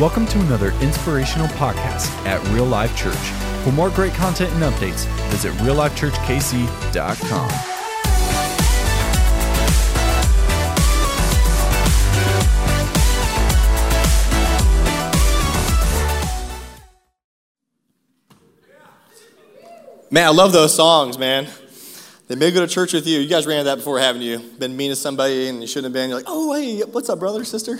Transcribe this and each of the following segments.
Welcome to another inspirational podcast at Real Life Church. For more great content and updates, visit reallifechurchkc.com. Man, I love those songs, man. They may go to church with you. You guys ran that before, haven't you? Been mean to somebody and you shouldn't have been. You're like, oh, hey, what's up, brother, sister?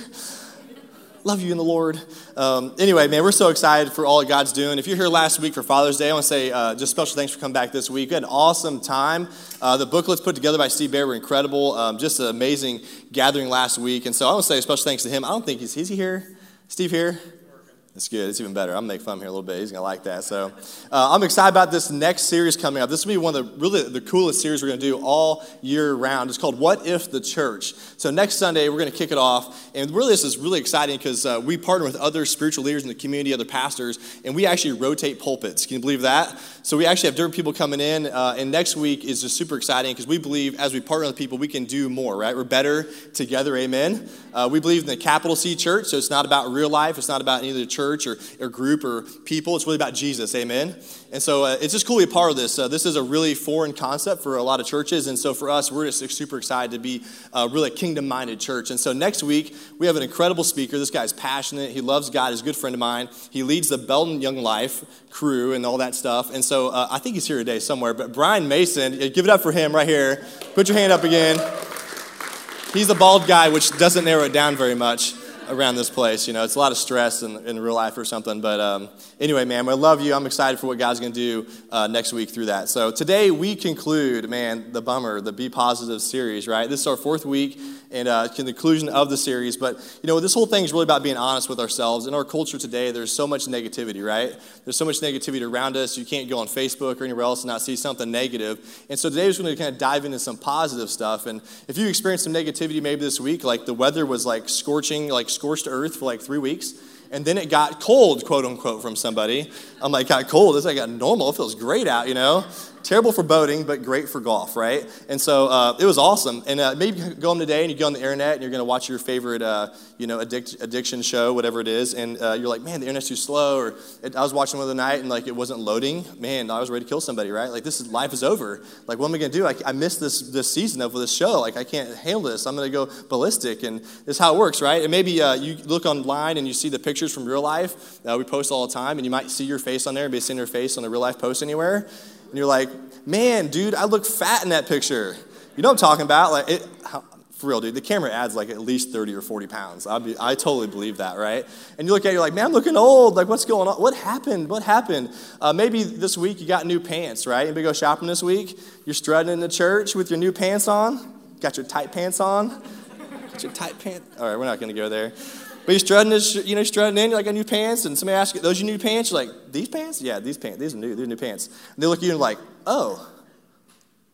Love you in the Lord. Um, anyway, man, we're so excited for all that God's doing. If you're here last week for Father's Day, I want to say uh, just special thanks for coming back this week. We had an awesome time. Uh, the booklets put together by Steve Bear were incredible. Um, just an amazing gathering last week. And so I want to say special thanks to him. I don't think he's, is he here? Steve here? That's good. It's even better. I'm gonna make fun of here a little bit. He's gonna like that. So uh, I'm excited about this next series coming up. This will be one of the really the coolest series we're gonna do all year round. It's called "What If the Church." So next Sunday we're gonna kick it off, and really this is really exciting because uh, we partner with other spiritual leaders in the community, other pastors, and we actually rotate pulpits. Can you believe that? So we actually have different people coming in, uh, and next week is just super exciting because we believe as we partner with people, we can do more. Right? We're better together. Amen. Uh, we believe in the capital C Church, so it's not about real life. It's not about either church or, or group or people. It's really about Jesus. Amen. And so uh, it's just cool to be a part of this. Uh, this is a really foreign concept for a lot of churches, and so for us, we're just super excited to be uh, really a kingdom-minded church. And so next week we have an incredible speaker. This guy's passionate. He loves God. He's a good friend of mine. He leads the Belton Young Life crew and all that stuff. And so uh, I think he's here today somewhere. But Brian Mason, give it up for him right here. Put your hand up again. He's the bald guy, which doesn't narrow it down very much around this place. You know, it's a lot of stress in, in real life or something. But um, anyway, man, I love you. I'm excited for what God's going to do uh, next week through that. So today we conclude, man, the bummer, the Be Positive series, right? This is our fourth week and uh, the conclusion of the series. But, you know, this whole thing is really about being honest with ourselves. In our culture today, there's so much negativity, right? There's so much negativity around us. You can't go on Facebook or anywhere else and not see something negative. And so today we're going to kind of dive into some positive stuff. And if you experienced some negativity maybe this week, like the weather was like scorching, like scorched earth for like three weeks, and then it got cold, quote unquote, from somebody. I'm like, got cold. It's like got normal. It feels great out, you know? Terrible for boating, but great for golf, right? And so uh, it was awesome. And uh, maybe you go home today and you go on the internet and you're going to watch your favorite, uh, you know, addic- addiction show, whatever it is, and uh, you're like, man, the internet's too slow. Or it, I was watching one the night and like it wasn't loading. Man, I was ready to kill somebody, right? Like this is life is over. Like what am I going to do? I, I missed this this season of this show. Like I can't handle this. I'm going to go ballistic. And this is how it works, right? And maybe uh, you look online and you see the pictures from real life. Uh, we post all the time, and you might see your face on there, be seeing your face on a real life post anywhere. And you're like, man, dude, I look fat in that picture. You know what I'm talking about? Like, it, how, for real, dude, the camera adds like at least 30 or 40 pounds. I'd be, I totally believe that, right? And you look at it, you're like, man, I'm looking old. Like, what's going on? What happened? What happened? Uh, maybe this week you got new pants, right? Anybody go shopping this week? You're strutting in the church with your new pants on? Got your tight pants on? Got your tight pants? All right, we're not going to go there. But you're strutting, this, you know, strutting in, you're like, got new pants, and somebody asks you, those your new pants? You're like, these pants? Yeah, these pants. These are new. These are new pants. And they look at you and like, oh,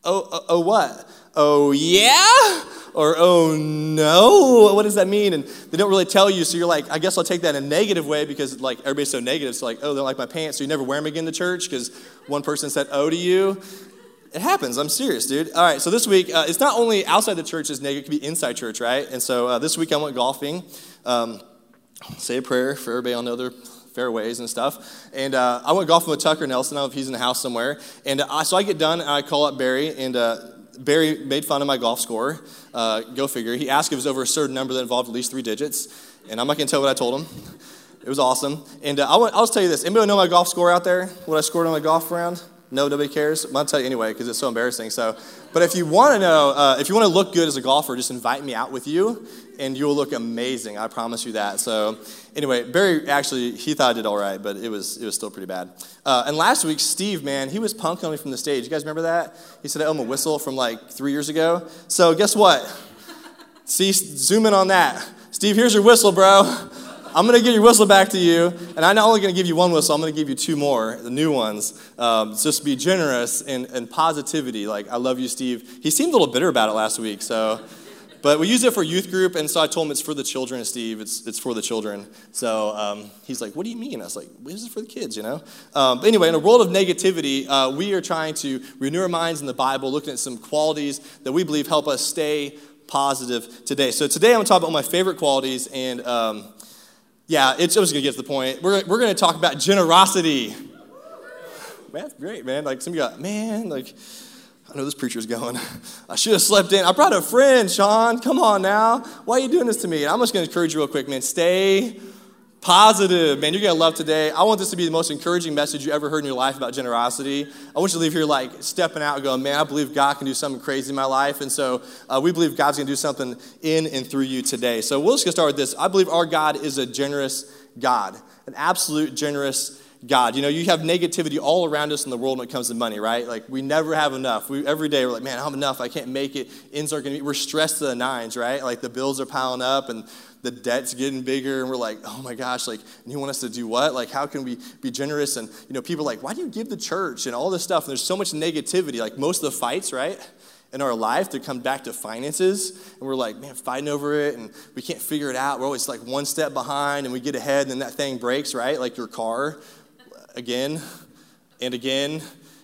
oh, oh, oh what? Oh, yeah? Or, oh, no? What does that mean? And they don't really tell you, so you're like, I guess I'll take that in a negative way because, like, everybody's so negative. So, like, oh, they don't like my pants, so you never wear them again to church because one person said oh to you. It happens. I'm serious, dude. All right, so this week, uh, it's not only outside the church is negative, it can be inside church, right? And so uh, this week I went golfing. Um, say a prayer for everybody on the other fairways and stuff. And uh, I went golfing with Tucker Nelson. I don't know if he's in the house somewhere. And uh, so I get done, I call up Barry, and uh, Barry made fun of my golf score. Uh, go figure. He asked if it was over a certain number that involved at least three digits. And I'm not going to tell what I told him. It was awesome. And uh, I'll, I'll tell you this. Anybody know my golf score out there? What I scored on my golf round? No, nobody cares. I'm gonna tell you anyway because it's so embarrassing. So, but if you want to know, uh, if you want to look good as a golfer, just invite me out with you, and you'll look amazing. I promise you that. So, anyway, Barry actually he thought I did all right, but it was it was still pretty bad. Uh, and last week, Steve, man, he was punking me from the stage. You guys remember that? He said I owe him a whistle from like three years ago. So guess what? See, zoom in on that. Steve, here's your whistle, bro. I'm going to give your whistle back to you, and I'm not only going to give you one whistle, I'm going to give you two more, the new ones. Um, just be generous and, and positivity. Like, I love you, Steve. He seemed a little bitter about it last week, so. But we use it for youth group, and so I told him it's for the children, Steve. It's, it's for the children. So um, he's like, What do you mean? I was like, This is for the kids, you know? Um, but anyway, in a world of negativity, uh, we are trying to renew our minds in the Bible, looking at some qualities that we believe help us stay positive today. So today I'm going to talk about my favorite qualities, and um, Yeah, it's I was gonna get to the point. We're, we're gonna talk about generosity. Man, that's great, man. Like some of you got, man, like I know this preacher's going. I should have slept in. I brought a friend, Sean. Come on now. Why are you doing this to me? I'm just gonna encourage you real quick, man. Stay positive, man. You're gonna love today. I want this to be the most encouraging message you ever heard in your life about generosity. I want you to leave here like stepping out and going, man, I believe God can do something crazy in my life. And so uh, we believe God's gonna do something in and through you today. So we'll just get started with this. I believe our God is a generous God, an absolute generous God. You know, you have negativity all around us in the world when it comes to money, right? Like we never have enough. We every day we're like, man, I have enough. I can't make it. Ends are gonna be. We're stressed to the nines, right? Like the bills are piling up and the debt's getting bigger, and we're like, oh my gosh, like and you want us to do what? Like how can we be generous? And you know, people are like, why do you give the church and all this stuff? And there's so much negativity. Like most of the fights, right? in our life to come back to finances and we're like man fighting over it and we can't figure it out we're always like one step behind and we get ahead and then that thing breaks right like your car again and again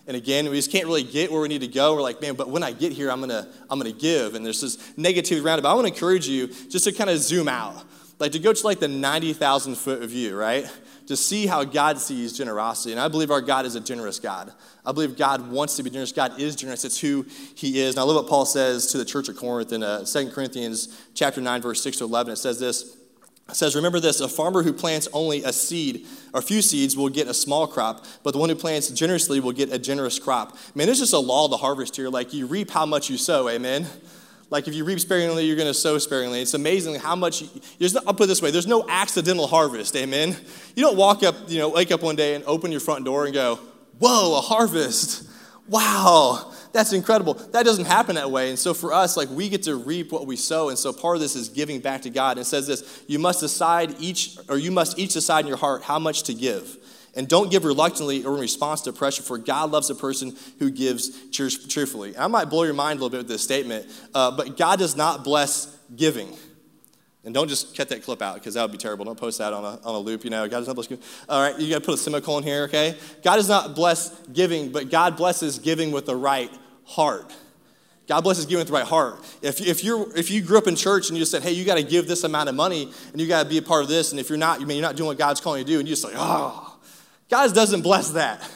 and again. We just can't really get where we need to go. We're like, man, but when I get here, I'm gonna, I'm gonna give. And there's this it. But I want to encourage you just to kind of zoom out, like to go to like the 90,000 foot view, right? To see how God sees generosity. And I believe our God is a generous God. I believe God wants to be generous. God is generous. It's who He is. And I love what Paul says to the church of Corinth in uh, 2 Corinthians chapter 9, verse 6 to 11. It says this. It says, Remember this a farmer who plants only a seed or a few seeds will get a small crop, but the one who plants generously will get a generous crop. Man, there's just a law of the harvest here. Like you reap how much you sow, amen? Like if you reap sparingly, you're going to sow sparingly. It's amazing how much. You, no, I'll put it this way: there's no accidental harvest, amen. You don't walk up, you know, wake up one day and open your front door and go, "Whoa, a harvest! Wow, that's incredible. That doesn't happen that way. And so for us, like we get to reap what we sow. And so part of this is giving back to God. And it says this you must decide each, or you must each decide in your heart how much to give. And don't give reluctantly or in response to pressure, for God loves a person who gives cheerfully. I might blow your mind a little bit with this statement, uh, but God does not bless giving. And don't just cut that clip out because that would be terrible. Don't post that on a, on a loop, you know. God does not bless giving. All right, you got to put a semicolon here, okay? God does not bless giving, but God blesses giving with the right heart. God blesses giving with the right heart. If, if, you're, if you grew up in church and you just said, hey, you got to give this amount of money and you got to be a part of this, and if you're not, you mean you're not doing what God's calling you to do, and you just like, oh, God doesn't bless that.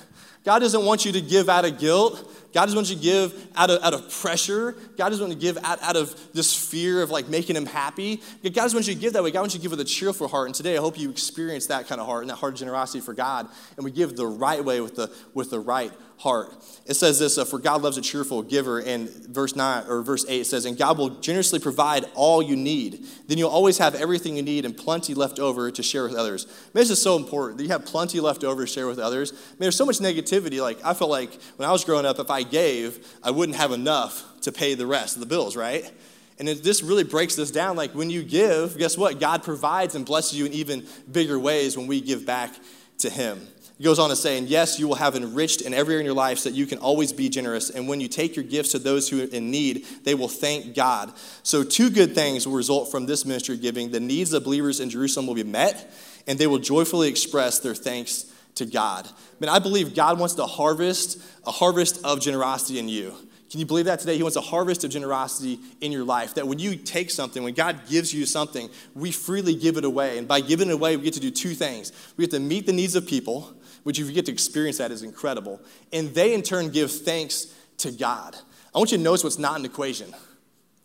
God doesn't want you to give out of guilt. God doesn't want you to give out of, out of pressure. God doesn't want you to give out, out of this fear of like making him happy. God doesn't want you to give that way. God wants you to give with a cheerful heart. And today I hope you experience that kind of heart and that heart of generosity for God. And we give the right way with the, with the right heart. It says this, uh, for God loves a cheerful giver. And verse 9 or verse 8 says, and God will generously provide all you need. Then you'll always have everything you need and plenty left over to share with others. Man, this is so important that you have plenty left over to share with others. Man, there's so much negativity. Like I felt like when I was growing up, if I gave, I wouldn't have enough to pay the rest of the bills, right? And this really breaks this down. Like when you give, guess what? God provides and blesses you in even bigger ways when we give back to Him. He goes on to say, and yes, you will have enriched in every area in your life so that you can always be generous. And when you take your gifts to those who are in need, they will thank God. So, two good things will result from this ministry giving. The needs of believers in Jerusalem will be met, and they will joyfully express their thanks to God. I mean, I believe God wants to harvest a harvest of generosity in you. Can you believe that today? He wants a harvest of generosity in your life. That when you take something, when God gives you something, we freely give it away. And by giving it away, we get to do two things. We get to meet the needs of people, which if you get to experience that is incredible. And they in turn give thanks to God. I want you to notice what's not an equation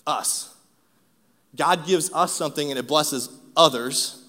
us. God gives us something and it blesses others,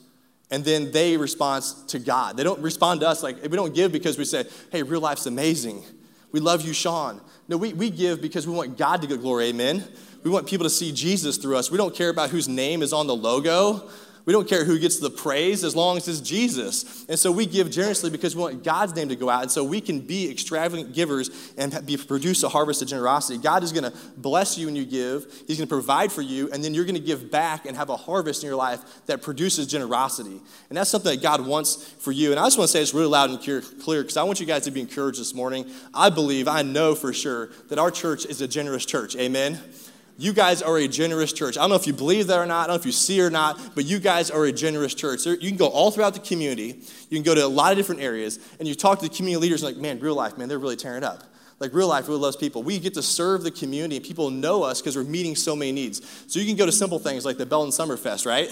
and then they respond to God. They don't respond to us like we don't give because we say, hey, real life's amazing. We love you, Sean. No, we, we give because we want God to get glory, amen. We want people to see Jesus through us. We don't care about whose name is on the logo. We don't care who gets the praise as long as it's Jesus. And so we give generously because we want God's name to go out. And so we can be extravagant givers and be, produce a harvest of generosity. God is going to bless you when you give, He's going to provide for you, and then you're going to give back and have a harvest in your life that produces generosity. And that's something that God wants for you. And I just want to say this really loud and clear because I want you guys to be encouraged this morning. I believe, I know for sure that our church is a generous church. Amen you guys are a generous church. I don't know if you believe that or not, I don't know if you see or not, but you guys are a generous church. You can go all throughout the community, you can go to a lot of different areas, and you talk to the community leaders, and like, man, real life, man, they're really tearing it up. Like real life really loves people. We get to serve the community, and people know us because we're meeting so many needs. So you can go to simple things like the bell Belton Summerfest, right?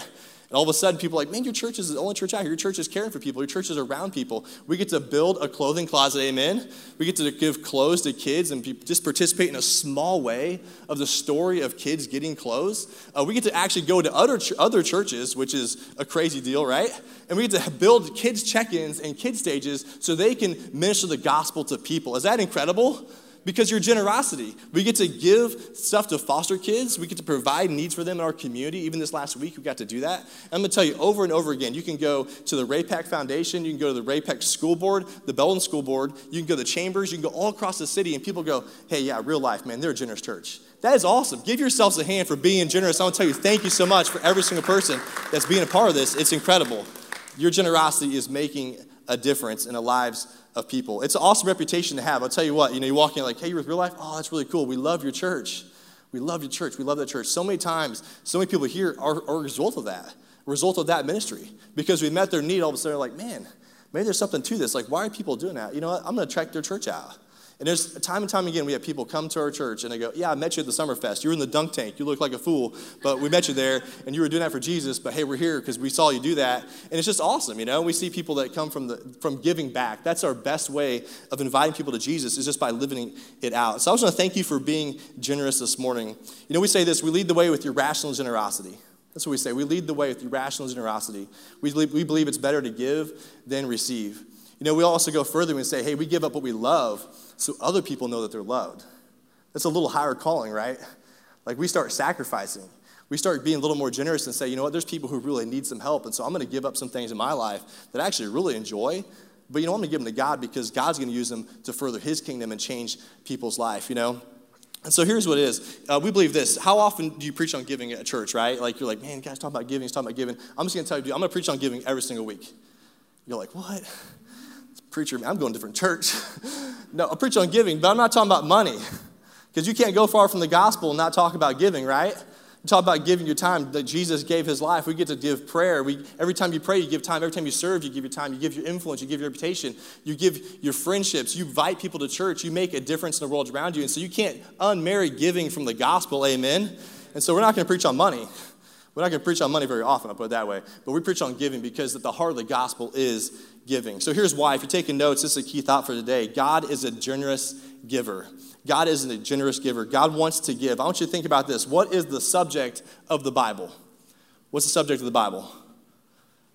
And all of a sudden, people are like, man, your church is the only church out here. Your church is caring for people. Your church is around people. We get to build a clothing closet, amen. We get to give clothes to kids and just participate in a small way of the story of kids getting clothes. Uh, we get to actually go to other, ch- other churches, which is a crazy deal, right? And we get to build kids' check ins and kids' stages so they can minister the gospel to people. Is that incredible? Because your generosity. We get to give stuff to foster kids. We get to provide needs for them in our community. Even this last week, we got to do that. And I'm going to tell you over and over again, you can go to the Ray-Pec Foundation, you can go to the Ray-Pec School Board, the Belton School Board, you can go to the chambers, you can go all across the city, and people go, hey, yeah, real life, man, they're a generous church. That is awesome. Give yourselves a hand for being generous. I want to tell you, thank you so much for every single person that's being a part of this. It's incredible. Your generosity is making a difference in the lives of people. It's an awesome reputation to have. I'll tell you what, you know, you walk in like, hey, you're with real life? Oh, that's really cool. We love your church. We love your church. We love that church. So many times, so many people here are, are a result of that, result of that ministry. Because we met their need, all of a sudden, like, man, maybe there's something to this. Like, why are people doing that? You know what? I'm going to check their church out. And there's time and time again, we have people come to our church and they go, Yeah, I met you at the Summerfest. You were in the dunk tank. You look like a fool, but we met you there and you were doing that for Jesus. But hey, we're here because we saw you do that. And it's just awesome, you know? We see people that come from, the, from giving back. That's our best way of inviting people to Jesus, is just by living it out. So I just want to thank you for being generous this morning. You know, we say this we lead the way with your rational generosity. That's what we say. We lead the way with irrational generosity. We believe, we believe it's better to give than receive. You know, we also go further and say, hey, we give up what we love so other people know that they're loved. That's a little higher calling, right? Like we start sacrificing. We start being a little more generous and say, you know what, there's people who really need some help. And so I'm going to give up some things in my life that I actually really enjoy. But you know, I'm going to give them to God because God's going to use them to further his kingdom and change people's life, you know? And so here's what it is. Uh, we believe this. How often do you preach on giving at church, right? Like you're like, man, guys, talking about giving, he's talking about giving. I'm just going to tell you, I'm going to preach on giving every single week. You're like, what? preacher, I'm going to different church. no, I uh, preach on giving, but I'm not talking about money. Because you can't go far from the gospel and not talk about giving, right? You talk about giving your time that Jesus gave his life. We get to give prayer. We, every time you pray, you give time. Every time you serve, you give your time. You give your influence. You give your reputation. You give your friendships. You invite people to church. You make a difference in the world around you. And so you can't unmarry giving from the gospel. Amen. And so we're not going to preach on money. We're not going to preach on money very often, I'll put it that way. But we preach on giving because at the heart of the gospel is giving. So here's why. If you're taking notes, this is a key thought for today. God is a generous giver. God is a generous giver. God wants to give. I want you to think about this. What is the subject of the Bible? What's the subject of the Bible?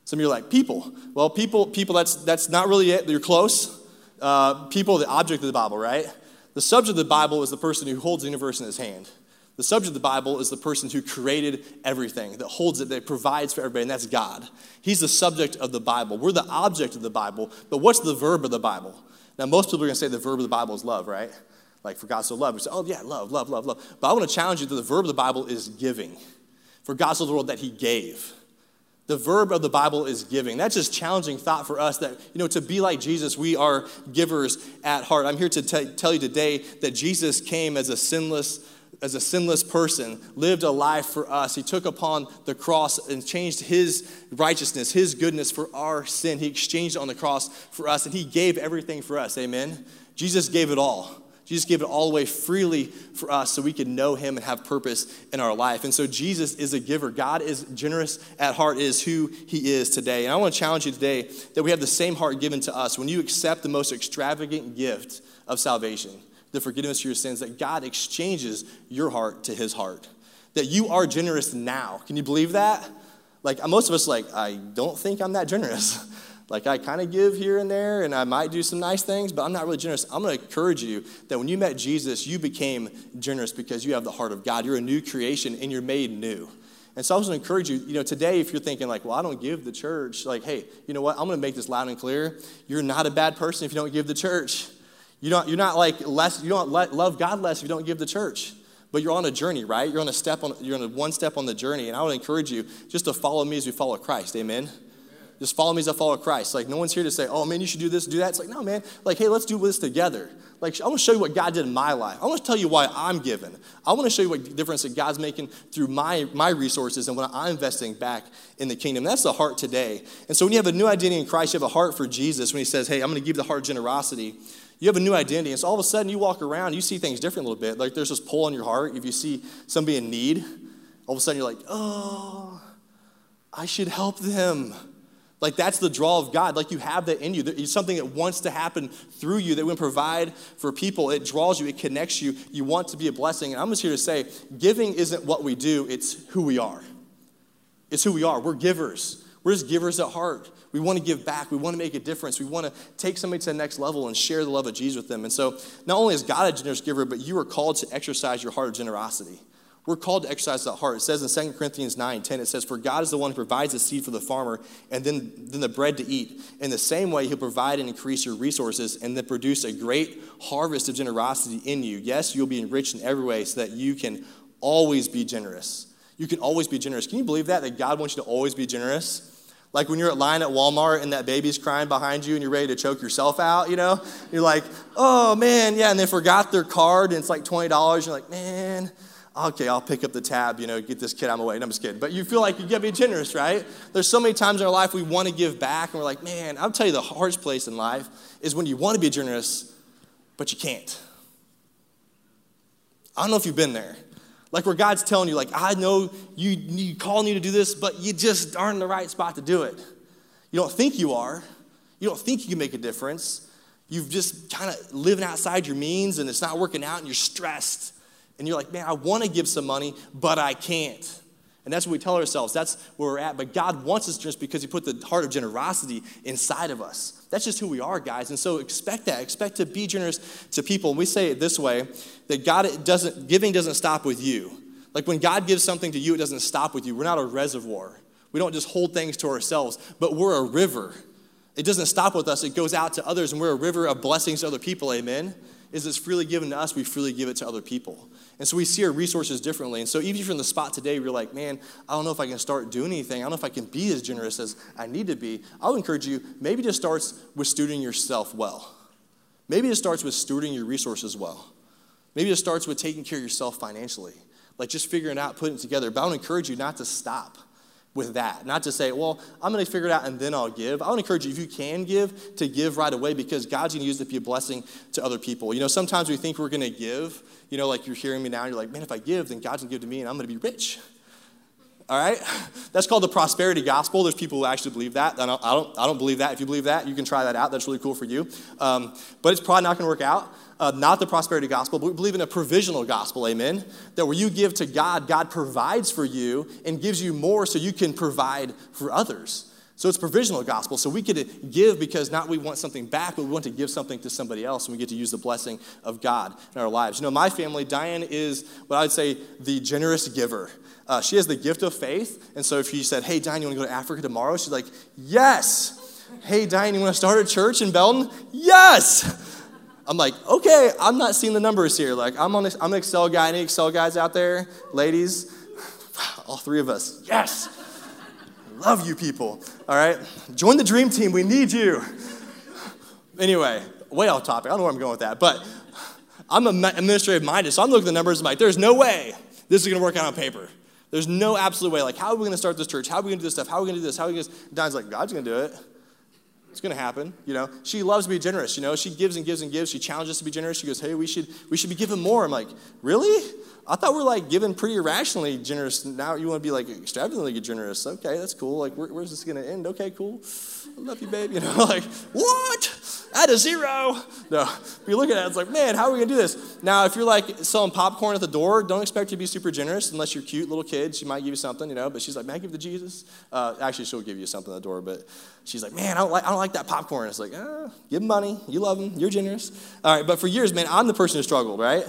Some of you are like, people. Well, people, people, that's, that's not really it. You're close. Uh, people, the object of the Bible, right? The subject of the Bible is the person who holds the universe in his hand. The subject of the Bible is the person who created everything, that holds it, that provides for everybody, and that's God. He's the subject of the Bible. We're the object of the Bible, but what's the verb of the Bible? Now, most people are going to say the verb of the Bible is love, right? Like, for God so loved. We say, oh, yeah, love, love, love, love. But I want to challenge you that the verb of the Bible is giving. For God so the world that He gave. The verb of the Bible is giving. That's just challenging thought for us that, you know, to be like Jesus, we are givers at heart. I'm here to t- tell you today that Jesus came as a sinless, as a sinless person, lived a life for us. He took upon the cross and changed his righteousness, his goodness for our sin. He exchanged on the cross for us, and he gave everything for us. Amen? Jesus gave it all. Jesus gave it all away freely for us so we could know him and have purpose in our life. And so Jesus is a giver. God is generous at heart, is who he is today. And I want to challenge you today that we have the same heart given to us when you accept the most extravagant gift of salvation the forgiveness of your sins, that God exchanges your heart to his heart. That you are generous now. Can you believe that? Like uh, most of us, like, I don't think I'm that generous. like I kind of give here and there, and I might do some nice things, but I'm not really generous. I'm going to encourage you that when you met Jesus, you became generous because you have the heart of God. You're a new creation and you're made new. And so I was going to encourage you, you know, today, if you're thinking like, well, I don't give the church, like, hey, you know what? I'm going to make this loud and clear. You're not a bad person if you don't give the church. You don't, you're not like less, you don't love God less if you don't give the church. But you're on a journey, right? You're on a step on, you're on a one step on the journey. And I would encourage you just to follow me as we follow Christ. Amen. Just follow me as I follow Christ. Like, no one's here to say, oh, man, you should do this, do that. It's like, no, man. Like, hey, let's do this together. Like, I want to show you what God did in my life. I want to tell you why I'm giving. I want to show you what difference that God's making through my, my resources and what I'm investing back in the kingdom. That's the heart today. And so when you have a new identity in Christ, you have a heart for Jesus. When he says, hey, I'm going to give the heart of generosity, you have a new identity. And so all of a sudden you walk around, you see things different a little bit. Like there's this pull on your heart. If you see somebody in need, all of a sudden you're like, oh, I should help them. Like that's the draw of God. Like you have that in you. It's something that wants to happen through you that we provide for people. It draws you, it connects you. You want to be a blessing. And I'm just here to say giving isn't what we do, it's who we are. It's who we are. We're givers. We're just givers at heart. We want to give back. We want to make a difference. We want to take somebody to the next level and share the love of Jesus with them. And so, not only is God a generous giver, but you are called to exercise your heart of generosity. We're called to exercise that heart. It says in 2 Corinthians 9 10, it says, For God is the one who provides the seed for the farmer and then, then the bread to eat. In the same way, He'll provide and increase your resources and then produce a great harvest of generosity in you. Yes, you'll be enriched in every way so that you can always be generous. You can always be generous. Can you believe that? That God wants you to always be generous? Like when you're at line at Walmart and that baby's crying behind you and you're ready to choke yourself out, you know? You're like, oh man, yeah, and they forgot their card and it's like $20. You're like, man, okay, I'll pick up the tab, you know, get this kid out of my way. No, I'm just kidding. But you feel like you gotta be generous, right? There's so many times in our life we wanna give back and we're like, man, I'll tell you the hardest place in life is when you wanna be generous, but you can't. I don't know if you've been there. Like where God's telling you, like, I know you, you calling you to do this, but you just aren't in the right spot to do it. You don't think you are. You don't think you can make a difference. You've just kind of living outside your means and it's not working out and you're stressed. And you're like, man, I want to give some money, but I can't. And that's what we tell ourselves. That's where we're at. But God wants us just because He put the heart of generosity inside of us. That's just who we are, guys. And so expect that. Expect to be generous to people. And we say it this way that God doesn't, giving doesn't stop with you. Like when God gives something to you, it doesn't stop with you. We're not a reservoir. We don't just hold things to ourselves, but we're a river. It doesn't stop with us, it goes out to others, and we're a river of blessings to other people. Amen is it's freely given to us, we freely give it to other people. And so we see our resources differently. And so even if you're in the spot today, you're like, man, I don't know if I can start doing anything. I don't know if I can be as generous as I need to be. I would encourage you, maybe just starts with stewarding yourself well. Maybe it starts with stewarding your resources well. Maybe it starts with taking care of yourself financially. Like just figuring out, putting it together. But I would encourage you not to stop with that. Not to say, well, I'm going to figure it out and then I'll give. I would encourage you, if you can give, to give right away because God's going to use it to be a blessing to other people. You know, sometimes we think we're going to give, you know, like you're hearing me now, you're like, man, if I give, then God's going to give to me and I'm going to be rich. All right? That's called the prosperity gospel. There's people who actually believe that. I don't, I don't, I don't believe that. If you believe that, you can try that out. That's really cool for you. Um, but it's probably not going to work out. Uh, not the prosperity gospel, but we believe in a provisional gospel, amen? That where you give to God, God provides for you and gives you more so you can provide for others. So it's provisional gospel. So we could give because not we want something back, but we want to give something to somebody else, and we get to use the blessing of God in our lives. You know, my family, Diane is what I would say the generous giver. Uh, she has the gift of faith, and so if you said, "Hey, Diane, you want to go to Africa tomorrow?" She's like, "Yes." Hey, Diane, you want to start a church in Belton? Yes. I'm like, okay, I'm not seeing the numbers here. Like, I'm, on, I'm an Excel guy. Any Excel guys out there? Ladies? All three of us. Yes. Love you people. All right? Join the dream team. We need you. Anyway, way off topic. I don't know where I'm going with that. But I'm administrative minded, so I'm looking at the numbers I'm like, there's no way this is going to work out on paper. There's no absolute way. Like, how are we going to start this church? How are we going to do this stuff? How are we going to do this? How are we going to Don's like, God's going to do it. It's going to happen, you know. She loves to be generous, you know. She gives and gives and gives. She challenges us to be generous. She goes, "Hey, we should we should be giving more." I'm like, "Really? I thought we are like giving pretty irrationally generous. Now you want to be like extravagantly generous? Okay, that's cool. Like, where, where's this going to end? Okay, cool. I love you, babe. You know, like what? At a zero? No. If you look at it, it's like, man, how are we gonna do this? Now, if you're like selling popcorn at the door, don't expect to be super generous unless you're cute little kid. She might give you something, you know. But she's like, man, I give to Jesus. Uh, actually, she'll give you something at the door, but she's like, man, I don't like, I don't like that popcorn. It's like, ah, give him money. You love him. You're generous. All right. But for years, man, I'm the person who struggled, right?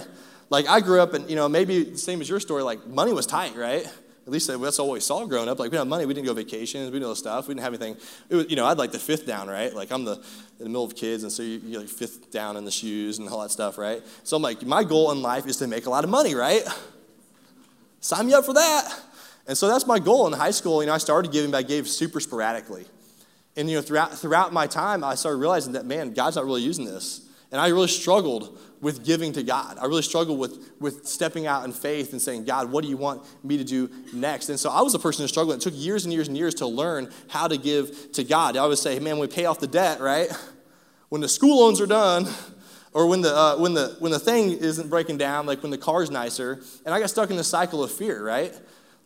Like I grew up, and you know, maybe same as your story. Like money was tight, right? At least that's all we saw growing up. Like we didn't have money, we didn't go vacations, we didn't know stuff, we didn't have anything. Was, you know, I'd like the fifth down, right? Like I'm the in the middle of kids, and so you, you're like fifth down in the shoes and all that stuff, right? So I'm like, my goal in life is to make a lot of money, right? Sign me up for that. And so that's my goal in high school. You know, I started giving, but I gave super sporadically. And you know, throughout throughout my time, I started realizing that man, God's not really using this. And I really struggled with giving to God. I really struggled with, with stepping out in faith and saying, God, what do you want me to do next? And so I was a person who struggled. It took years and years and years to learn how to give to God. I would say, man, we pay off the debt, right? When the school loans are done, or when the, uh, when, the, when the thing isn't breaking down, like when the car's nicer. And I got stuck in the cycle of fear, right?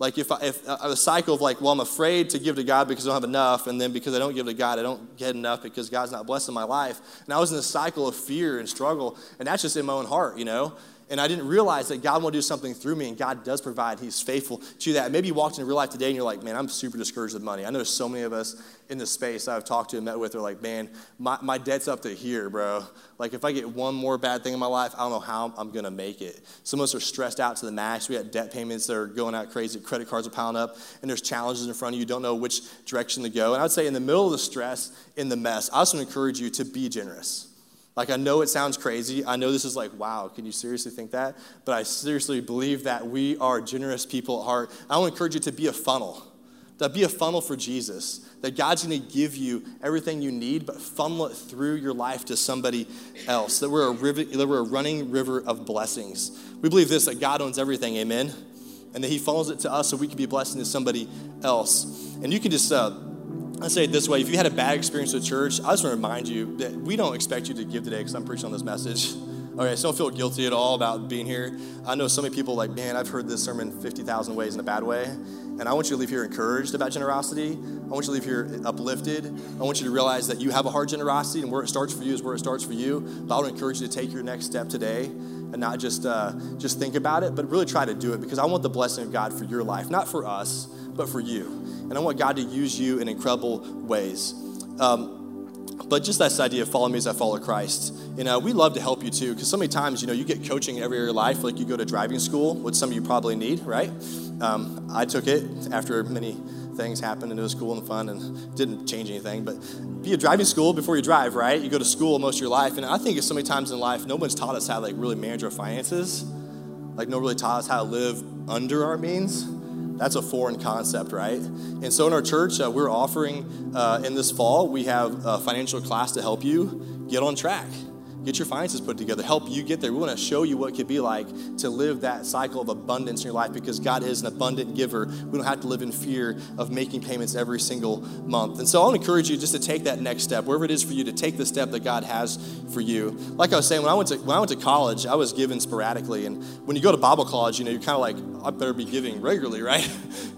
Like if, I, if uh, a cycle of like, well, I'm afraid to give to God because I don't have enough, and then because I don't give to God, I don't get enough because God's not blessing my life. And I was in a cycle of fear and struggle, and that's just in my own heart, you know. And I didn't realize that God will do something through me, and God does provide. He's faithful to that. Maybe you walked into real life today and you're like, man, I'm super discouraged with money. I know so many of us in this space I've talked to and met with are like, man, my, my debt's up to here, bro. Like, if I get one more bad thing in my life, I don't know how I'm going to make it. Some of us are stressed out to the max. We got debt payments that are going out crazy. Credit cards are piling up, and there's challenges in front of you. You don't know which direction to go. And I would say, in the middle of the stress, in the mess, I also encourage you to be generous. Like, I know it sounds crazy. I know this is like, wow, can you seriously think that? But I seriously believe that we are generous people at heart. I want to encourage you to be a funnel, to be a funnel for Jesus. That God's going to give you everything you need, but funnel it through your life to somebody else. That we're a, river, that we're a running river of blessings. We believe this that God owns everything, amen? And that He funnels it to us so we can be a blessing to somebody else. And you can just, uh, I say it this way if you had a bad experience with church, I just want to remind you that we don't expect you to give today because I'm preaching on this message. Okay, so don't feel guilty at all about being here. I know so many people like, man, I've heard this sermon 50,000 ways in a bad way. And I want you to leave here encouraged about generosity. I want you to leave here uplifted. I want you to realize that you have a hard generosity, and where it starts for you is where it starts for you. But I to encourage you to take your next step today and not just uh, just think about it, but really try to do it because I want the blessing of God for your life, not for us, but for you. And I want God to use you in incredible ways. Um, but just this idea of follow me as I follow Christ. You know, we love to help you too, because so many times, you know, you get coaching every area of your life, like you go to driving school, which some of you probably need, right? Um, I took it after many things happened and it was cool and fun and didn't change anything. But be a driving school before you drive, right? You go to school most of your life. And I think so many times in life, no one's taught us how to like really manage our finances. Like no one really taught us how to live under our means. That's a foreign concept, right? And so in our church, uh, we're offering uh, in this fall, we have a financial class to help you get on track get your finances put together, help you get there. We want to show you what it could be like to live that cycle of abundance in your life because God is an abundant giver. We don't have to live in fear of making payments every single month. And so I'll encourage you just to take that next step, wherever it is for you, to take the step that God has for you. Like I was saying, when I went to when I went to college, I was given sporadically. And when you go to Bible college, you know, you're kind of like, I better be giving regularly, right?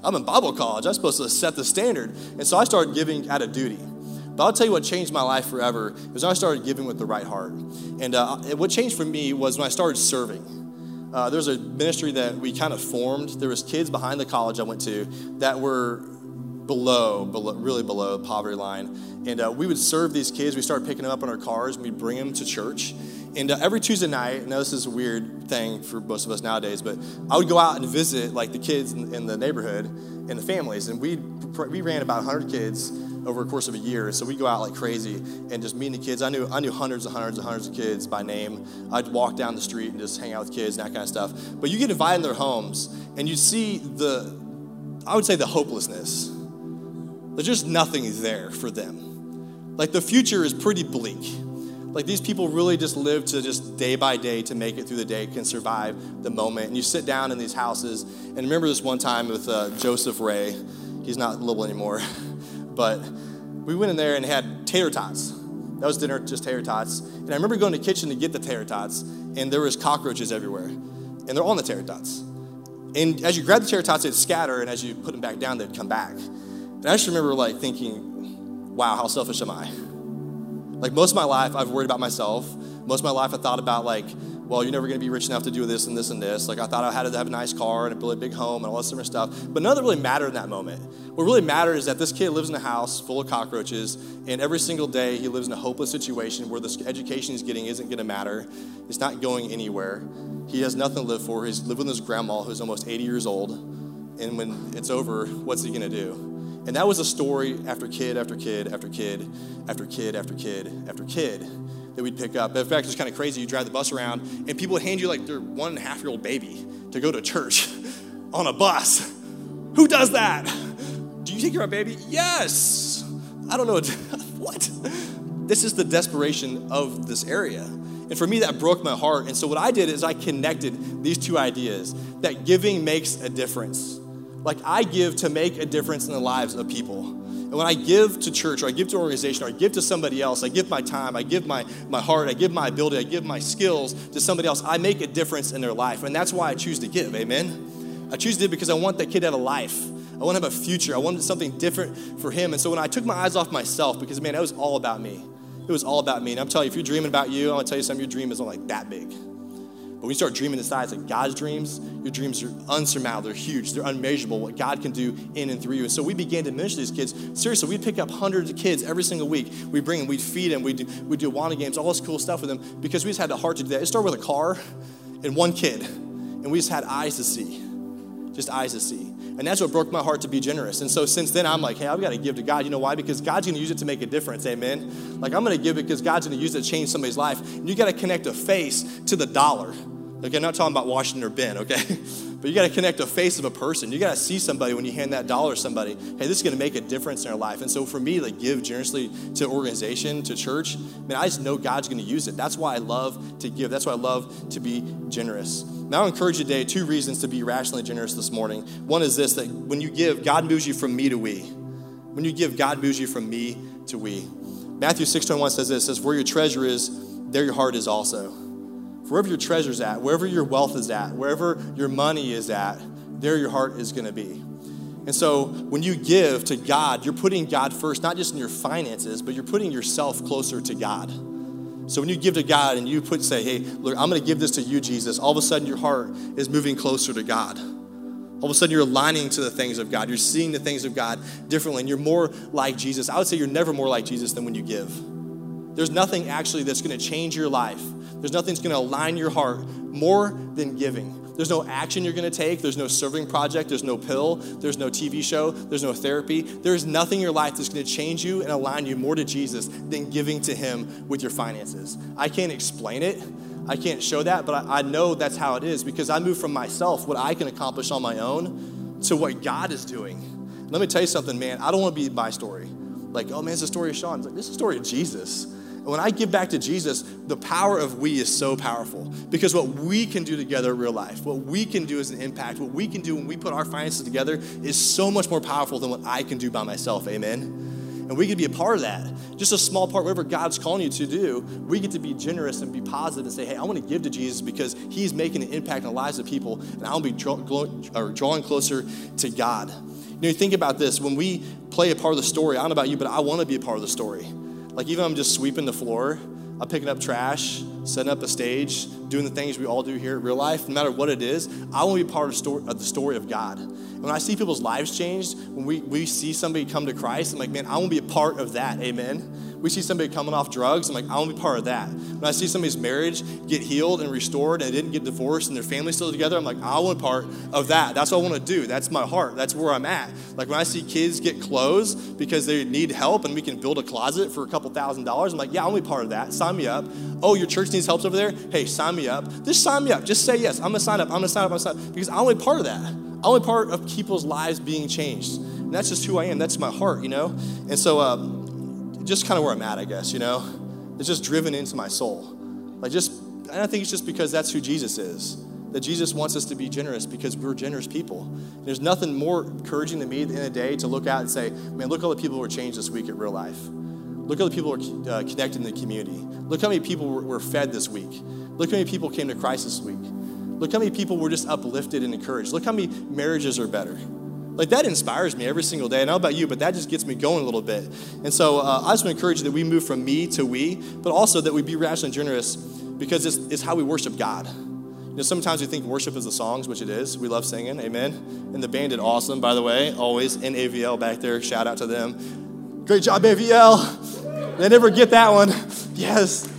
I'm in Bible college. I'm supposed to set the standard. And so I started giving out of duty. But I'll tell you what changed my life forever was when I started giving with the right heart. And uh, what changed for me was when I started serving. Uh, there was a ministry that we kind of formed. There was kids behind the college I went to that were below, below really below poverty line. And uh, we would serve these kids. We started picking them up in our cars and we'd bring them to church. And uh, every Tuesday night, I know this is a weird thing for most of us nowadays, but I would go out and visit like the kids in, in the neighborhood and the families. And we we ran about 100 kids over a course of a year. So we go out like crazy and just meeting the kids. I knew I knew hundreds and hundreds and hundreds of kids by name. I'd walk down the street and just hang out with kids and that kind of stuff. But you get invited in their homes and you see the, I would say the hopelessness. There's just nothing there for them. Like the future is pretty bleak. Like these people really just live to just day by day to make it through the day, can survive the moment. And you sit down in these houses, and remember this one time with uh, Joseph Ray. He's not little anymore. But we went in there and had tater tots. That was dinner, just tater tots. And I remember going to the kitchen to get the tater tots, and there was cockroaches everywhere. And they're on the tater tots. And as you grab the tater tots, they'd scatter, and as you put them back down, they'd come back. And I just remember like thinking, wow, how selfish am I? Like most of my life, I've worried about myself. Most of my life, I thought about like, well, you're never going to be rich enough to do this and this and this. Like I thought I had to have a nice car and a really big home and all this different stuff. But none of that really mattered in that moment. What really mattered is that this kid lives in a house full of cockroaches, and every single day he lives in a hopeless situation where the education he's getting isn't going to matter. It's not going anywhere. He has nothing to live for. He's living with his grandma who's almost 80 years old. And when it's over, what's he going to do? And that was a story after kid after kid after kid after kid after kid after kid that we'd pick up. In fact, it's kind of crazy. You drive the bus around, and people would hand you like their one and a half year old baby to go to church on a bus. Who does that? Do you take care of a baby? Yes. I don't know. what? This is the desperation of this area. And for me, that broke my heart. And so, what I did is I connected these two ideas that giving makes a difference. Like, I give to make a difference in the lives of people. When I give to church or I give to an organization or I give to somebody else, I give my time, I give my, my heart, I give my ability, I give my skills to somebody else, I make a difference in their life. And that's why I choose to give. Amen. I choose to give because I want that kid to have a life. I want to have a future. I wanted something different for him. And so when I took my eyes off myself, because man, it was all about me. It was all about me. And I'm telling you, if you're dreaming about you, I'm gonna tell you something, your dream isn't like that big. But when you start dreaming the size of God's dreams, your dreams are unsurmountable, they're huge, they're unmeasurable, what God can do in and through you. And so we began to minister these kids. Seriously, we'd pick up hundreds of kids every single week. We bring them, we'd feed them, we'd do, we'd do Awana games, all this cool stuff with them because we just had the heart to do that. It started with a car and one kid, and we just had eyes to see, just eyes to see. And that's what broke my heart to be generous. And so since then, I'm like, hey, I've got to give to God. You know why? Because God's going to use it to make a difference. Amen. Like, I'm going to give it because God's going to use it to change somebody's life. And you got to connect a face to the dollar. Okay, I'm not talking about Washington or Ben, okay? But you got to connect a face of a person. You got to see somebody when you hand that dollar to somebody. Hey, this is going to make a difference in their life. And so for me to give generously to organization, to church, man, I just know God's going to use it. That's why I love to give. That's why I love to be generous. Now, I encourage you today two reasons to be rationally generous this morning. One is this that when you give, God moves you from me to we. When you give, God moves you from me to we. Matthew 6:21 says this, says, where your treasure is, there your heart is also wherever your treasure's at, wherever your wealth is at, wherever your money is at, there your heart is going to be. And so when you give to God, you're putting God first, not just in your finances, but you're putting yourself closer to God. So when you give to God and you put say, "Hey, look, I'm going to give this to you, Jesus," all of a sudden your heart is moving closer to God. All of a sudden you're aligning to the things of God. You're seeing the things of God differently and you're more like Jesus. I would say you're never more like Jesus than when you give. There's nothing actually that's going to change your life there's nothing that's going to align your heart more than giving. There's no action you're going to take. There's no serving project. There's no pill. There's no TV show. There's no therapy. There's nothing in your life that's going to change you and align you more to Jesus than giving to Him with your finances. I can't explain it. I can't show that, but I, I know that's how it is because I move from myself, what I can accomplish on my own, to what God is doing. Let me tell you something, man. I don't want to be my story. Like, oh man, it's the story of Sean. It's like, this is the story of Jesus when I give back to Jesus, the power of we is so powerful because what we can do together in real life, what we can do as an impact, what we can do when we put our finances together is so much more powerful than what I can do by myself. Amen. And we can be a part of that. Just a small part, whatever God's calling you to do, we get to be generous and be positive and say, hey, I want to give to Jesus because he's making an impact in the lives of people and I want to be draw, or drawing closer to God. You know, you think about this when we play a part of the story, I don't know about you, but I want to be a part of the story. Like, even I'm just sweeping the floor, I'm picking up trash, setting up a stage, doing the things we all do here in Real Life, no matter what it is, I want to be part of, story, of the story of God. When I see people's lives changed, when we, we see somebody come to Christ, I'm like, man, I want to be a part of that. Amen we see somebody coming off drugs, I'm like, I want to be part of that. When I see somebody's marriage get healed and restored and they didn't get divorced and their family's still together, I'm like, I want part of that. That's what I want to do. That's my heart. That's where I'm at. Like when I see kids get clothes because they need help and we can build a closet for a couple thousand dollars, I'm like, yeah, I want to be part of that. Sign me up. Oh, your church needs help over there? Hey, sign me up. Just sign me up. Just say yes. I'm going to sign up. I'm going to sign up. I'm sign up. Because I want to be part of that. I want to be part of people's lives being changed. And that's just who I am. That's my heart, you know? And so, um, just kind of where I'm at, I guess, you know? It's just driven into my soul. Like, just, and I think it's just because that's who Jesus is. That Jesus wants us to be generous because we're generous people. And there's nothing more encouraging to me at the end of the day to look out and say, man, look all the people who were changed this week at real life. Look at the people are uh, connected in the community. Look how many people were, were fed this week. Look how many people came to Christ this week. Look how many people were just uplifted and encouraged. Look how many marriages are better. Like that inspires me every single day. I know about you, but that just gets me going a little bit. And so uh, I just want to encourage you that we move from me to we, but also that we be rational and generous because it's, it's how we worship God. You know, sometimes we think worship is the songs, which it is. We love singing, amen. And the band did awesome, by the way, always in AVL back there. Shout out to them. Great job, AVL. They never get that one. Yes.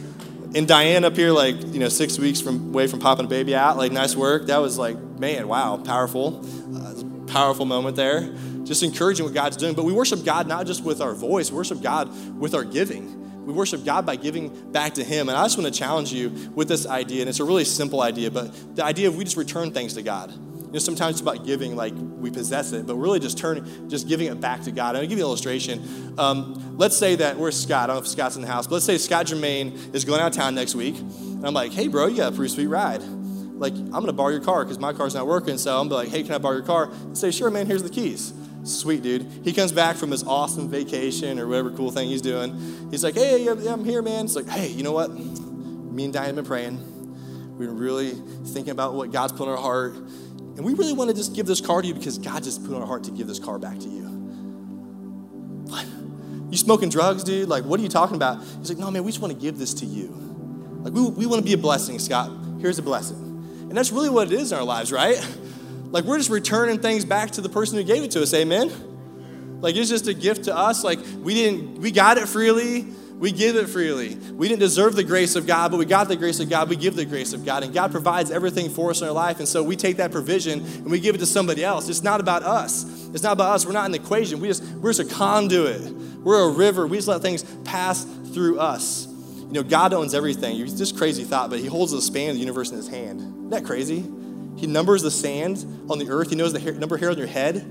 And Diane up here, like, you know, six weeks from away from popping a baby out, like, nice work. That was like, man, wow, powerful. Uh, powerful moment there. Just encouraging what God's doing. But we worship God not just with our voice, we worship God with our giving. We worship God by giving back to Him. And I just want to challenge you with this idea. And it's a really simple idea, but the idea of we just return things to God. You know, sometimes it's about giving like we possess it, but really just turning, just giving it back to God. I'll give you an illustration. Um, let's say that we're Scott. I don't know if Scott's in the house, but let's say Scott Germain is going out of town next week. And I'm like, hey, bro, you got a pretty sweet ride like, I'm gonna borrow your car because my car's not working. So I'm like, hey, can I borrow your car? And say, sure, man, here's the keys. Sweet dude. He comes back from his awesome vacation or whatever cool thing he's doing. He's like, hey, I'm here, man. It's like, hey, you know what? Me and Diane have been praying. We've been really thinking about what God's put in our heart. And we really want to just give this car to you because God just put on our heart to give this car back to you. What? You smoking drugs, dude? Like, what are you talking about? He's like, no, man, we just want to give this to you. Like, we, we want to be a blessing, Scott. Here's a blessing. And that's really what it is in our lives, right? Like, we're just returning things back to the person who gave it to us. Amen? Like, it's just a gift to us. Like, we didn't, we got it freely. We give it freely. We didn't deserve the grace of God, but we got the grace of God. We give the grace of God. And God provides everything for us in our life. And so we take that provision and we give it to somebody else. It's not about us. It's not about us. We're not the equation. We just, we're just a conduit. We're a river. We just let things pass through us. You know, God owns everything. It's just crazy thought, but He holds the span of the universe in His hand. Isn't that crazy? He numbers the sand on the earth. He knows the hair, number hair on your head.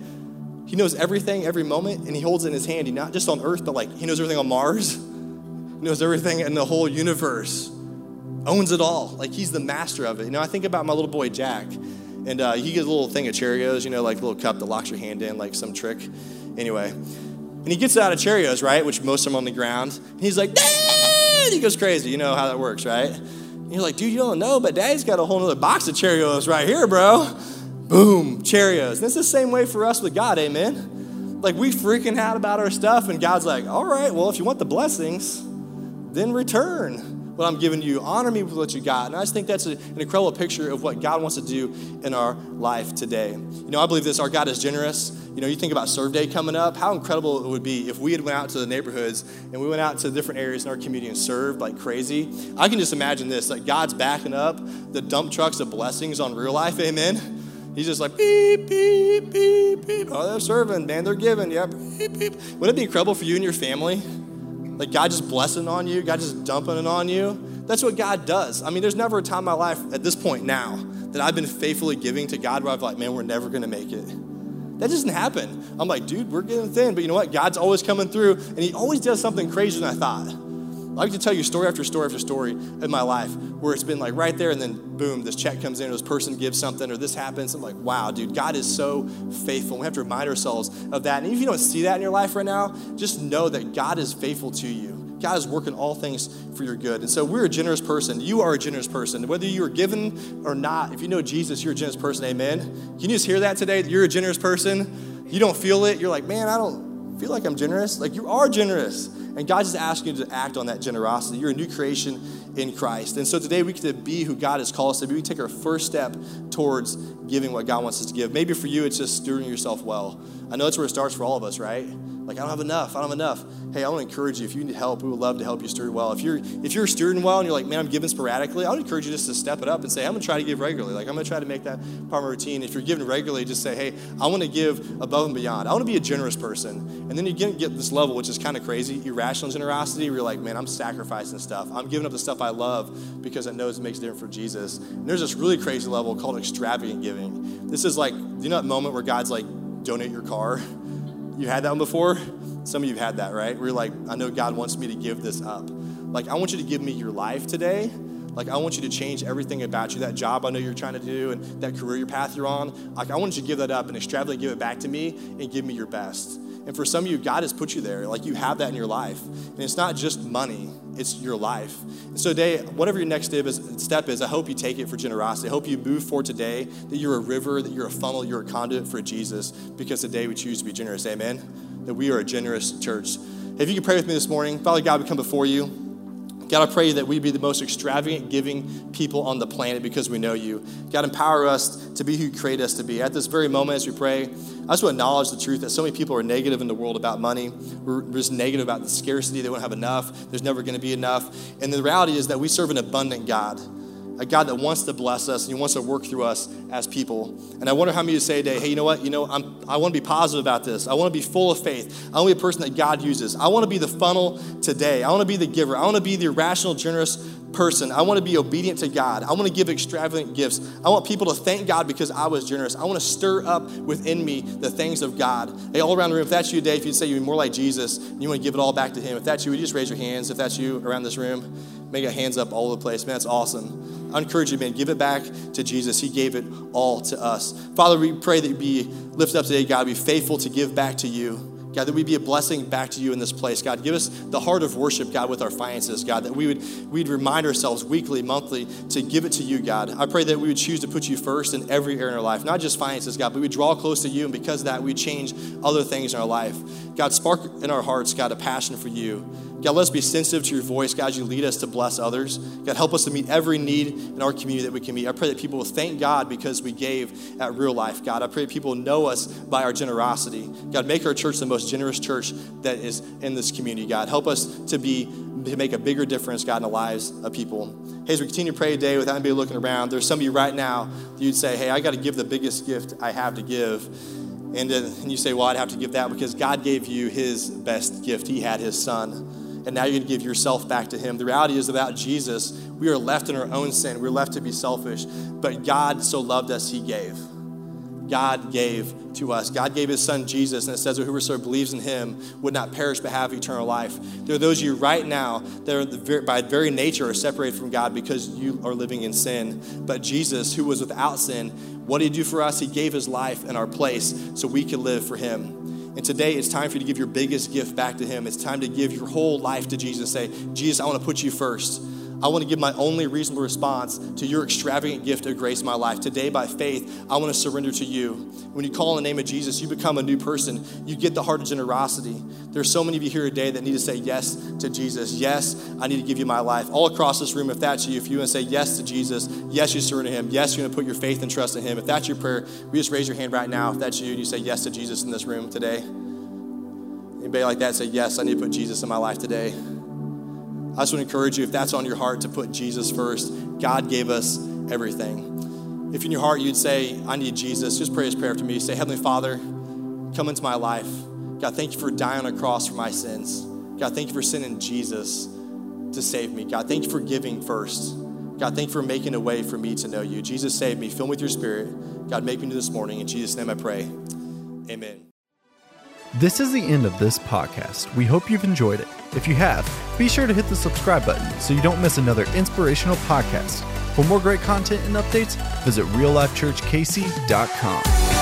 He knows everything every moment, and He holds it in His hand. He not just on earth, but like He knows everything on Mars He knows everything in the whole universe, owns it all. Like he's the master of it. You know, I think about my little boy Jack, and uh, he gets a little thing of Cheerios, you know, like a little cup that locks your hand in, like some trick. Anyway, and he gets out of Cheerios, right? Which most of them on the ground. And he's like, Dad! He goes crazy. You know how that works, right? And you're like, dude, you don't know, but Daddy's got a whole other box of Cheerios right here, bro. Boom, Cheerios. And it's the same way for us with God, amen? Like we freaking out about our stuff, and God's like, all right, well, if you want the blessings, then return what I'm giving you. Honor me with what you got. And I just think that's a, an incredible picture of what God wants to do in our life today. You know, I believe this our God is generous. You know, you think about Serve Day coming up, how incredible it would be if we had went out to the neighborhoods and we went out to different areas in our community and served like crazy. I can just imagine this, like God's backing up the dump trucks of blessings on real life, amen? He's just like beep, beep, beep, beep. Oh, they're serving, man, they're giving, yep, beep, beep. Wouldn't it be incredible for you and your family like God just blessing on you, God just dumping it on you. That's what God does. I mean, there's never a time in my life at this point now that I've been faithfully giving to God where I've like, man, we're never gonna make it. That doesn't happen. I'm like, dude, we're getting thin, but you know what? God's always coming through, and He always does something crazier than I thought. I like to tell you story after story after story in my life where it's been like right there and then boom, this check comes in or this person gives something or this happens. I'm like, wow, dude, God is so faithful. We have to remind ourselves of that. And if you don't see that in your life right now, just know that God is faithful to you. God is working all things for your good. And so we're a generous person. You are a generous person. Whether you are given or not, if you know Jesus, you're a generous person. Amen. Can you just hear that today? You're a generous person. You don't feel it. You're like, man, I don't feel like I'm generous. Like you are generous. And God's just asking you to act on that generosity. You're a new creation in Christ. And so today we get to be who God has called us to be. We take our first step towards giving what God wants us to give. Maybe for you, it's just stewarding yourself well. I know that's where it starts for all of us, right? Like, I don't have enough. I don't have enough. Hey, I want to encourage you. If you need help, we would love to help you steward well. If you're if you're stewarding well and you're like, man, I'm giving sporadically, I would encourage you just to step it up and say, I'm going to try to give regularly. Like, I'm going to try to make that part of my routine. If you're giving regularly, just say, hey, I want to give above and beyond. I want to be a generous person. And then you get, get this level, which is kind of crazy, irrational generosity, where you're like, man, I'm sacrificing stuff. I'm giving up the stuff I love because I know it makes a difference for Jesus. And there's this really crazy level called extravagant giving. This is like, you know that moment where God's like, donate your car? You had that one before? Some of you had that, right? Where you're like, I know God wants me to give this up. Like, I want you to give me your life today. Like, I want you to change everything about you. That job I know you're trying to do and that career path you're on. Like, I want you to give that up and extravagantly give it back to me and give me your best. And for some of you, God has put you there. Like, you have that in your life. And it's not just money, it's your life. And so today, whatever your next step is, I hope you take it for generosity. I hope you move forward today, that you're a river, that you're a funnel, you're a conduit for Jesus, because today we choose to be generous. Amen that we are a generous church. If you could pray with me this morning, Father God, we come before you. God, I pray that we be the most extravagant giving people on the planet because we know you. God, empower us to be who you create us to be. At this very moment, as we pray, I just want to acknowledge the truth that so many people are negative in the world about money. We're just negative about the scarcity. They won't have enough. There's never going to be enough. And the reality is that we serve an abundant God a God that wants to bless us and He wants to work through us as people. And I wonder how many of you say today, hey, you know what? You know, I'm, I want to be positive about this. I want to be full of faith. I want to be a person that God uses. I want to be the funnel today. I want to be the giver. I want to be the irrational, generous person. I want to be obedient to God. I want to give extravagant gifts. I want people to thank God because I was generous. I want to stir up within me the things of God. Hey, all around the room, if that's you today, if you'd say you're more like Jesus and you want to give it all back to Him, if that's you, would you just raise your hands? If that's you around this room, make your hands up all over the place. Man, that's awesome. I encourage you, man, give it back to Jesus. He gave it all to us. Father, we pray that you be lifted up today, God, be faithful to give back to you. God, that we be a blessing back to you in this place. God, give us the heart of worship, God, with our finances, God, that we would we'd remind ourselves weekly, monthly to give it to you, God. I pray that we would choose to put you first in every area in our life, not just finances, God, but we draw close to you, and because that, we change other things in our life. God, spark in our hearts, God, a passion for you. God, let us be sensitive to your voice. God, you lead us to bless others. God, help us to meet every need in our community that we can meet. I pray that people will thank God because we gave at real life. God, I pray that people know us by our generosity. God, make our church the most generous church that is in this community. God, help us to be to make a bigger difference, God, in the lives of people. Hey, as we continue to pray today without anybody looking around, there's some of you right now that you'd say, hey, I got to give the biggest gift I have to give. And, and you say, well, I'd have to give that because God gave you his best gift. He had his son and now you're going to give yourself back to Him. The reality is, without Jesus, we are left in our own sin. We're left to be selfish. But God so loved us, He gave. God gave to us. God gave His Son Jesus, and it says whoever believes in Him would not perish but have eternal life. There are those of you right now that are by very nature are separated from God because you are living in sin. But Jesus, who was without sin, what did He do for us? He gave His life in our place so we can live for Him. And today it's time for you to give your biggest gift back to Him. It's time to give your whole life to Jesus. Say, Jesus, I want to put you first. I want to give my only reasonable response to your extravagant gift of grace in my life. Today, by faith, I want to surrender to you. When you call in the name of Jesus, you become a new person. You get the heart of generosity. There's so many of you here today that need to say yes to Jesus. Yes, I need to give you my life. All across this room, if that's you, if you want to say yes to Jesus, yes, you surrender to Him, yes, you're going to put your faith and trust in Him. If that's your prayer, we just raise your hand right now. If that's you and you say yes to Jesus in this room today. Anybody like that say, yes, I need to put Jesus in my life today. I just want to encourage you, if that's on your heart, to put Jesus first. God gave us everything. If in your heart you'd say, I need Jesus, just pray this prayer after me. Say, Heavenly Father, come into my life. God, thank you for dying on a cross for my sins. God, thank you for sending Jesus to save me. God, thank you for giving first. God, thank you for making a way for me to know you. Jesus, save me. Fill me with your spirit. God, make me new this morning. In Jesus' name I pray. Amen. This is the end of this podcast. We hope you've enjoyed it. If you have, be sure to hit the subscribe button so you don't miss another inspirational podcast. For more great content and updates, visit reallifechurchkc.com.